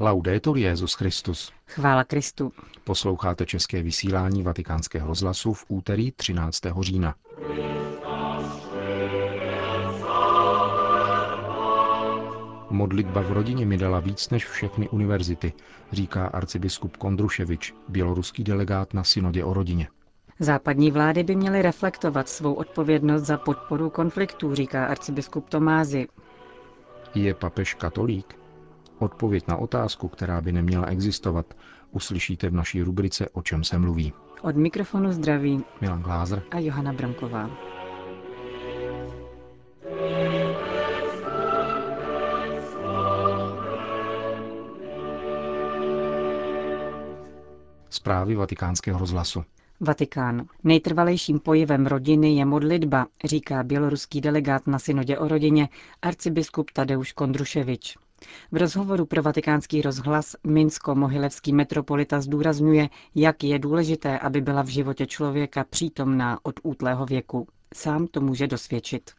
Laudetur Jezus Christus. Chvála Kristu. Posloucháte české vysílání Vatikánského rozhlasu v úterý 13. října. Modlitba v rodině mi dala víc než všechny univerzity, říká arcibiskup Kondruševič, běloruský delegát na synodě o rodině. Západní vlády by měly reflektovat svou odpovědnost za podporu konfliktů, říká arcibiskup Tomázy. Je papež katolík? Odpověď na otázku, která by neměla existovat, uslyšíte v naší rubrice O čem se mluví. Od mikrofonu zdraví Milan Glázer a Johana Bramková. Zprávy vatikánského rozhlasu. Vatikán. Nejtrvalejším pojivem rodiny je modlitba, říká běloruský delegát na synodě o rodině arcibiskup Tadeusz Kondruševič. V rozhovoru pro vatikánský rozhlas Minsko-Mohilevský metropolita zdůrazňuje, jak je důležité, aby byla v životě člověka přítomná od útlého věku. Sám to může dosvědčit.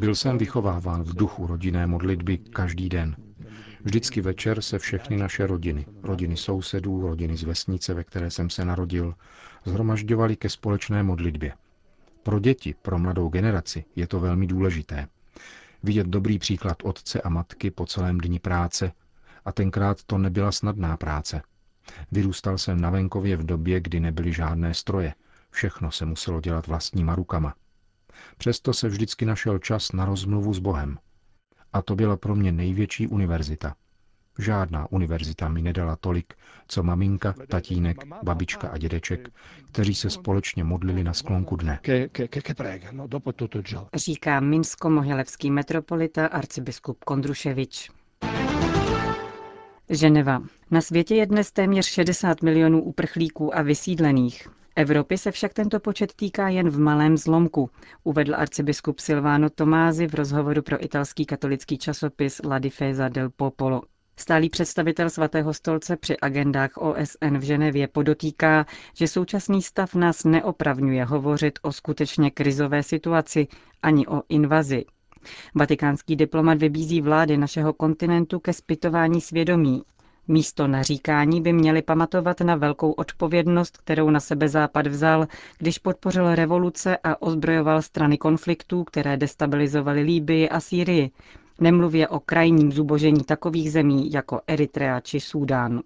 Byl jsem vychováván v duchu rodinné modlitby každý den. Vždycky večer se všechny naše rodiny, rodiny sousedů, rodiny z vesnice, ve které jsem se narodil, zhromažďovali ke společné modlitbě. Pro děti, pro mladou generaci je to velmi důležité. Vidět dobrý příklad otce a matky po celém dni práce, a tenkrát to nebyla snadná práce. Vyrůstal jsem na venkově v době, kdy nebyly žádné stroje. Všechno se muselo dělat vlastníma rukama. Přesto se vždycky našel čas na rozmluvu s Bohem. A to byla pro mě největší univerzita. Žádná univerzita mi nedala tolik, co maminka, tatínek, babička a dědeček, kteří se společně modlili na sklonku dne. Říká minsko-mohilevský metropolita arcibiskup Kondruševič. Ženeva. Na světě je dnes téměř 60 milionů uprchlíků a vysídlených. Evropy se však tento počet týká jen v malém zlomku, uvedl arcibiskup Silvano Tomázy v rozhovoru pro italský katolický časopis La Difesa del Popolo. Stálý představitel svatého stolce při agendách OSN v Ženevě podotýká, že současný stav nás neopravňuje hovořit o skutečně krizové situaci ani o invazi. Vatikánský diplomat vybízí vlády našeho kontinentu ke zpytování svědomí. Místo naříkání by měli pamatovat na velkou odpovědnost, kterou na sebe Západ vzal, když podpořil revoluce a ozbrojoval strany konfliktů, které destabilizovaly Líbii a Sýrii, Nemluvě o krajním zubožení takových zemí jako Eritrea či Súdán.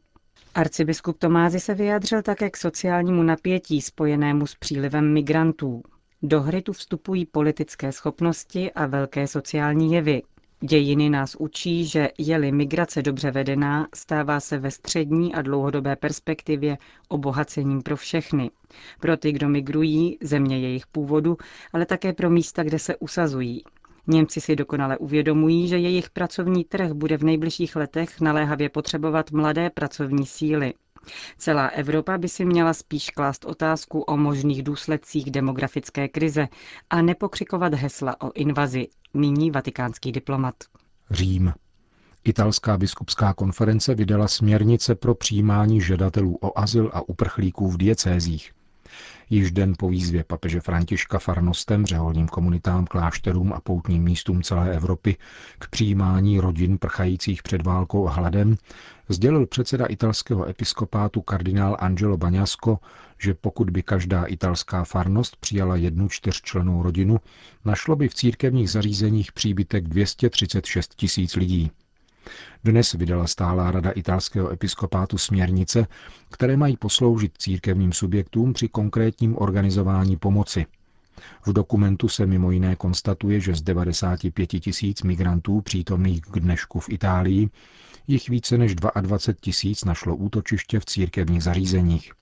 Arcibiskup Tomázy se vyjádřil také k sociálnímu napětí spojenému s přílivem migrantů. Do hry tu vstupují politické schopnosti a velké sociální jevy. Dějiny nás učí, že je-li migrace dobře vedená, stává se ve střední a dlouhodobé perspektivě obohacením pro všechny. Pro ty, kdo migrují, země jejich původu, ale také pro místa, kde se usazují. Němci si dokonale uvědomují, že jejich pracovní trh bude v nejbližších letech naléhavě potřebovat mladé pracovní síly. Celá Evropa by si měla spíš klást otázku o možných důsledcích demografické krize a nepokřikovat hesla o invazi, míní vatikánský diplomat. Řím. Italská biskupská konference vydala směrnice pro přijímání žadatelů o azyl a uprchlíků v diecézích. Již den po výzvě papeže Františka farnostem, řeholním komunitám, klášterům a poutním místům celé Evropy k přijímání rodin prchajících před válkou a hladem, sdělil předseda italského episkopátu kardinál Angelo Baňasko, že pokud by každá italská farnost přijala jednu čtyřčlenou rodinu, našlo by v církevních zařízeních příbytek 236 tisíc lidí. Dnes vydala stálá rada italského episkopátu směrnice, které mají posloužit církevním subjektům při konkrétním organizování pomoci. V dokumentu se mimo jiné konstatuje, že z 95 tisíc migrantů přítomných k dnešku v Itálii jich více než 22 tisíc našlo útočiště v církevních zařízeních.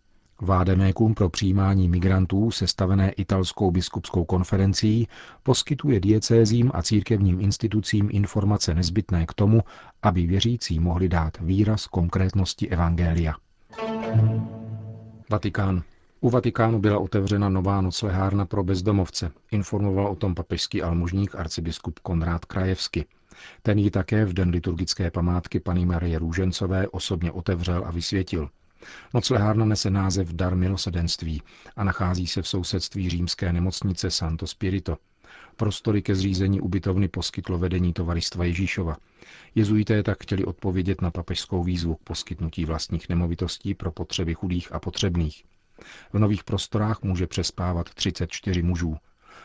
Vádemékum pro přijímání migrantů sestavené italskou biskupskou konferencí poskytuje diecézím a církevním institucím informace nezbytné k tomu, aby věřící mohli dát výraz konkrétnosti Evangelia. Vatikán. U Vatikánu byla otevřena nová noclehárna pro bezdomovce, informoval o tom papežský almužník arcibiskup Konrád Krajevsky. Ten ji také v den liturgické památky paní Marie Růžencové osobně otevřel a vysvětil – Noclehárna nese název Dar milosedenství a nachází se v sousedství římské nemocnice Santo Spirito. Prostory ke zřízení ubytovny poskytlo vedení tovaristva Ježíšova. Jezuité tak chtěli odpovědět na papežskou výzvu k poskytnutí vlastních nemovitostí pro potřeby chudých a potřebných. V nových prostorách může přespávat 34 mužů.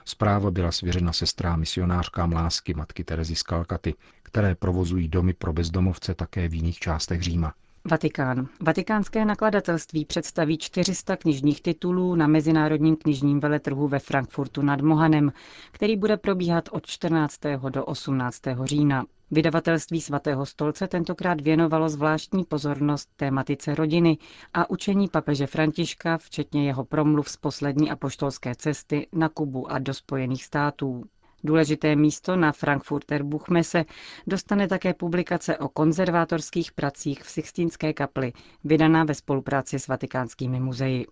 Zpráva byla svěřena sestrám misionářkám lásky matky Terezy z Kalkaty, které provozují domy pro bezdomovce také v jiných částech Říma. Vatikán. Vatikánské nakladatelství představí 400 knižních titulů na Mezinárodním knižním veletrhu ve Frankfurtu nad Mohanem, který bude probíhat od 14. do 18. října. Vydavatelství svatého stolce tentokrát věnovalo zvláštní pozornost tématice rodiny a učení papeže Františka, včetně jeho promluv z poslední apoštolské cesty na Kubu a do Spojených států. Důležité místo na Frankfurter Buchmesse dostane také publikace o konzervátorských pracích v Sixtínské kapli, vydaná ve spolupráci s vatikánskými muzeji.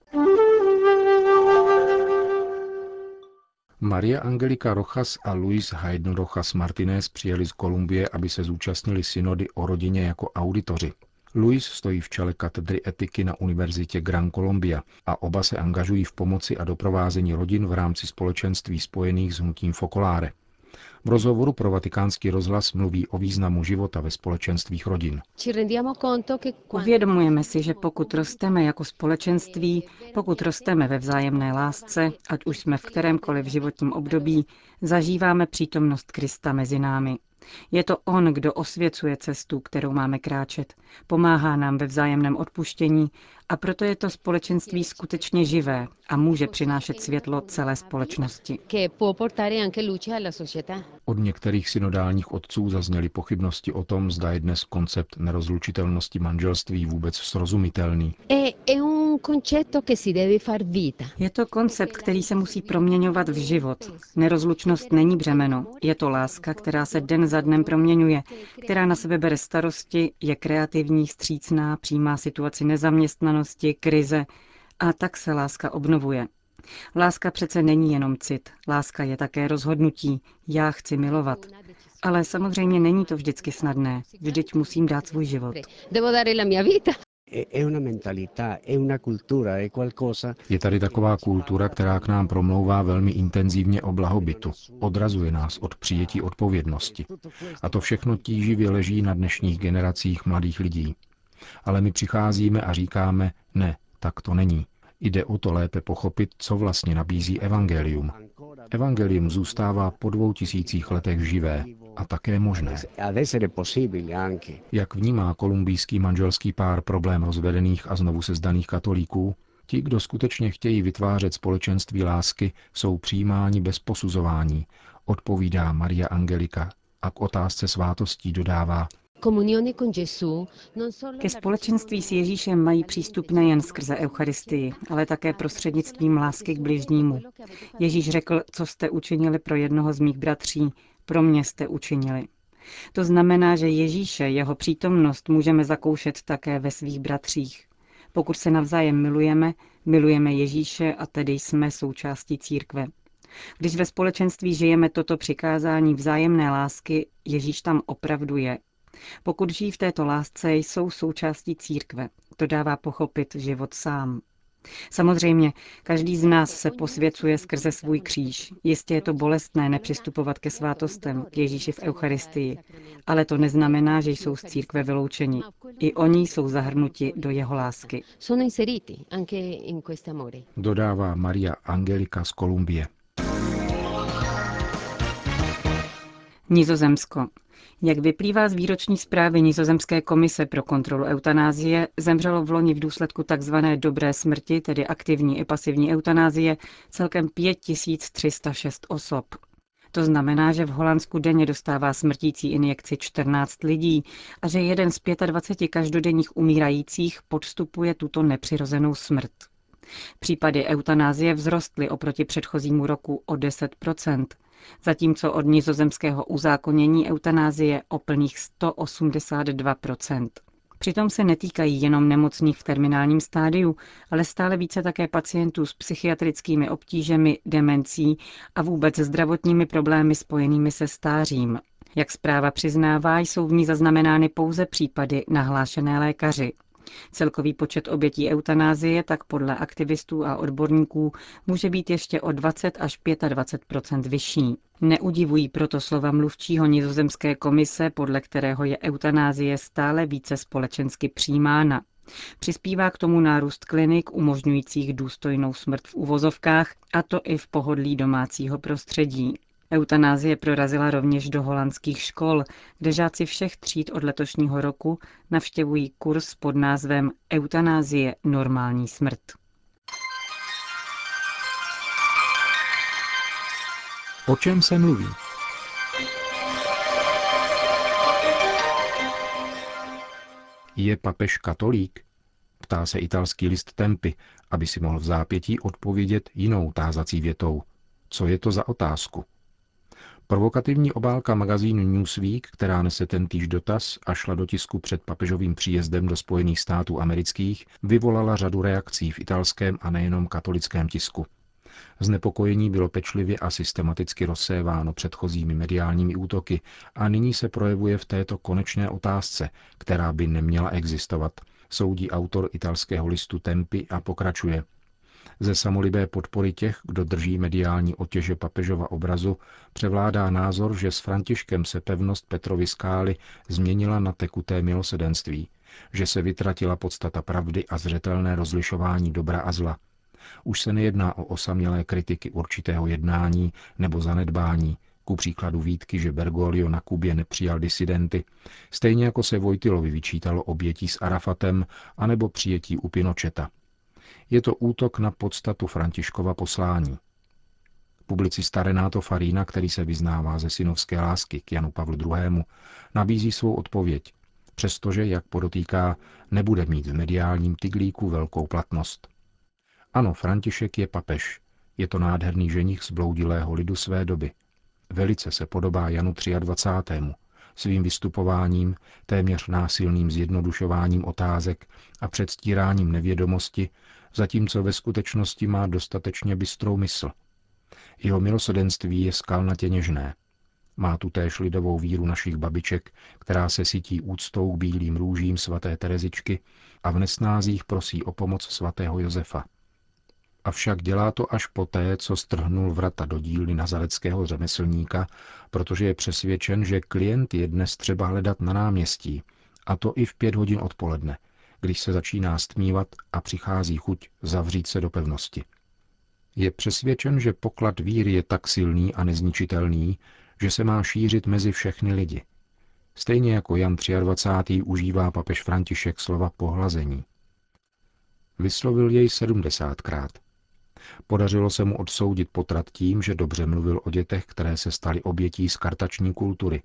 Maria Angelika Rojas a Luis Haydn Rojas Martinez přijeli z Kolumbie, aby se zúčastnili synody o rodině jako auditoři. Luis stojí v čele katedry etiky na Univerzitě Gran Colombia a oba se angažují v pomoci a doprovázení rodin v rámci společenství spojených s hnutím Focolare. V rozhovoru pro vatikánský rozhlas mluví o významu života ve společenstvích rodin. Uvědomujeme si, že pokud rosteme jako společenství, pokud rosteme ve vzájemné lásce, ať už jsme v kterémkoliv životním období, zažíváme přítomnost Krista mezi námi. Je to on, kdo osvěcuje cestu, kterou máme kráčet, pomáhá nám ve vzájemném odpuštění a proto je to společenství skutečně živé a může přinášet světlo celé společnosti. Od některých synodálních otců zazněly pochybnosti o tom, zda je dnes koncept nerozlučitelnosti manželství vůbec srozumitelný. Je to koncept, který se musí proměňovat v život. Nerozlučnost není břemeno. Je to láska, která se den za dnem proměňuje, která na sebe bere starosti, je kreativní, střícná, přijímá situaci nezaměstnanosti, krize a tak se láska obnovuje. Láska přece není jenom cit, láska je také rozhodnutí. Já chci milovat. Ale samozřejmě není to vždycky snadné. Vždyť musím dát svůj život. Je tady taková kultura, která k nám promlouvá velmi intenzivně o blahobytu. Odrazuje nás od přijetí odpovědnosti. A to všechno tíživě leží na dnešních generacích mladých lidí. Ale my přicházíme a říkáme, ne, tak to není. Jde o to lépe pochopit, co vlastně nabízí evangelium. Evangelium zůstává po dvou tisících letech živé a také možné. Jak vnímá kolumbijský manželský pár problém rozvedených a znovu sezdaných katolíků? Ti, kdo skutečně chtějí vytvářet společenství lásky, jsou přijímáni bez posuzování, odpovídá Maria Angelika a k otázce svátostí dodává, ke společenství s Ježíšem mají přístup nejen skrze Eucharistii, ale také prostřednictvím lásky k bližnímu. Ježíš řekl, co jste učinili pro jednoho z mých bratří, pro mě jste učinili. To znamená, že Ježíše, jeho přítomnost můžeme zakoušet také ve svých bratřích. Pokud se navzájem milujeme, milujeme Ježíše a tedy jsme součástí církve. Když ve společenství žijeme toto přikázání vzájemné lásky, Ježíš tam opravdu je pokud žijí v této lásce, jsou součástí církve. To dává pochopit život sám. Samozřejmě, každý z nás se posvěcuje skrze svůj kříž. Jistě je to bolestné nepřistupovat ke svátostem, k Ježíši v Eucharistii, ale to neznamená, že jsou z církve vyloučeni. I oni jsou zahrnuti do jeho lásky. Dodává Maria Angelika z Kolumbie. Nizozemsko. Jak vyplývá z výroční zprávy Nizozemské komise pro kontrolu eutanázie, zemřelo v loni v důsledku tzv. dobré smrti, tedy aktivní i pasivní eutanázie, celkem 5306 osob. To znamená, že v Holandsku denně dostává smrtící injekci 14 lidí a že jeden z 25 každodenních umírajících podstupuje tuto nepřirozenou smrt. Případy eutanázie vzrostly oproti předchozímu roku o 10 zatímco od nizozemského uzákonění eutanázie o plných 182% Přitom se netýkají jenom nemocných v terminálním stádiu, ale stále více také pacientů s psychiatrickými obtížemi, demencí a vůbec zdravotními problémy spojenými se stářím. Jak zpráva přiznává, jsou v ní zaznamenány pouze případy nahlášené lékaři. Celkový počet obětí eutanázie tak podle aktivistů a odborníků může být ještě o 20 až 25 vyšší. Neudivují proto slova mluvčího nizozemské komise, podle kterého je eutanázie stále více společensky přijímána. Přispívá k tomu nárůst klinik umožňujících důstojnou smrt v uvozovkách, a to i v pohodlí domácího prostředí. Eutanázie prorazila rovněž do holandských škol, kde žáci všech tříd od letošního roku navštěvují kurz pod názvem Eutanázie normální smrt. O čem se mluví? Je papež katolík? Ptá se italský list Tempy, aby si mohl v zápětí odpovědět jinou tázací větou. Co je to za otázku? Provokativní obálka magazínu Newsweek, která nese ten týž dotaz a šla do tisku před papežovým příjezdem do Spojených států amerických, vyvolala řadu reakcí v italském a nejenom katolickém tisku. Znepokojení bylo pečlivě a systematicky rozséváno předchozími mediálními útoky a nyní se projevuje v této konečné otázce, která by neměla existovat, soudí autor italského listu Tempi a pokračuje. Ze samolibé podpory těch, kdo drží mediální otěže papežova obrazu, převládá názor, že s Františkem se pevnost Petrovy skály změnila na tekuté milosedenství, že se vytratila podstata pravdy a zřetelné rozlišování dobra a zla. Už se nejedná o osamělé kritiky určitého jednání nebo zanedbání, ku příkladu výtky, že Bergoglio na Kubě nepřijal disidenty, stejně jako se Vojtilovi vyčítalo obětí s Arafatem anebo přijetí u Pinocheta. Je to útok na podstatu Františkova poslání. Publicista Renato Farina, který se vyznává ze synovské lásky k Janu Pavlu II., nabízí svou odpověď, přestože, jak podotýká, nebude mít v mediálním tyglíku velkou platnost. Ano, František je papež. Je to nádherný ženich zbloudilého lidu své doby. Velice se podobá Janu 23. svým vystupováním, téměř násilným zjednodušováním otázek a předstíráním nevědomosti, zatímco ve skutečnosti má dostatečně bystrou mysl. Jeho milosedenství je skalnatě něžné. Má tu též lidovou víru našich babiček, která se sytí úctou k bílým růžím svaté Terezičky a v nesnázích prosí o pomoc svatého Josefa. Avšak dělá to až poté, co strhnul vrata do dílny nazareckého řemeslníka, protože je přesvědčen, že klient je dnes třeba hledat na náměstí, a to i v pět hodin odpoledne, když se začíná stmívat a přichází chuť zavřít se do pevnosti. Je přesvědčen, že poklad víry je tak silný a nezničitelný, že se má šířit mezi všechny lidi. Stejně jako Jan 23. užívá papež František slova pohlazení. Vyslovil jej sedmdesátkrát. Podařilo se mu odsoudit potrat tím, že dobře mluvil o dětech, které se staly obětí z kartační kultury.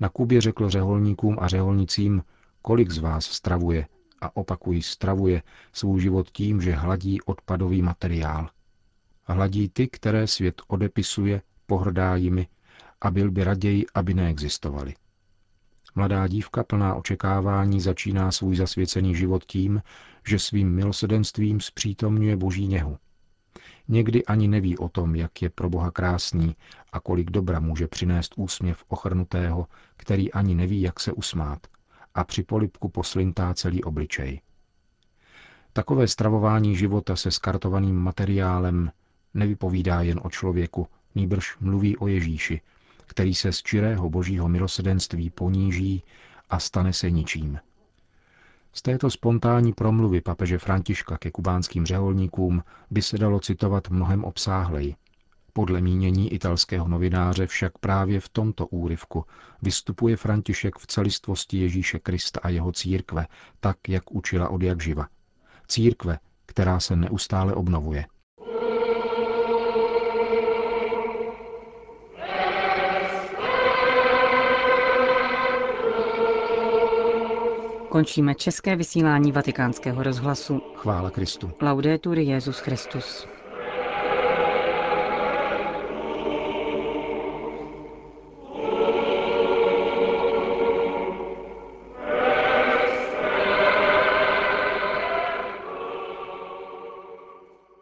Na Kubě řekl řeholníkům a řeholnicím, kolik z vás stravuje, a opakují stravuje svůj život tím, že hladí odpadový materiál. Hladí ty, které svět odepisuje, pohrdá jimi a byl by raději, aby neexistovali. Mladá dívka plná očekávání začíná svůj zasvěcený život tím, že svým milosedenstvím zpřítomňuje boží něhu. Někdy ani neví o tom, jak je pro Boha krásný a kolik dobra může přinést úsměv ochrnutého, který ani neví, jak se usmát a při polipku poslintá celý obličej. Takové stravování života se skartovaným materiálem nevypovídá jen o člověku, nýbrž mluví o Ježíši, který se z čirého božího milosedenství poníží a stane se ničím. Z této spontánní promluvy papeže Františka ke kubánským řeholníkům by se dalo citovat mnohem obsáhleji. Podle mínění italského novináře však právě v tomto úryvku vystupuje František v celistvosti Ježíše Krista a jeho církve, tak, jak učila od jak živa. Církve, která se neustále obnovuje – Končíme české vysílání vatikánského rozhlasu. Chvála Kristu. Laudetur Jezus Christus.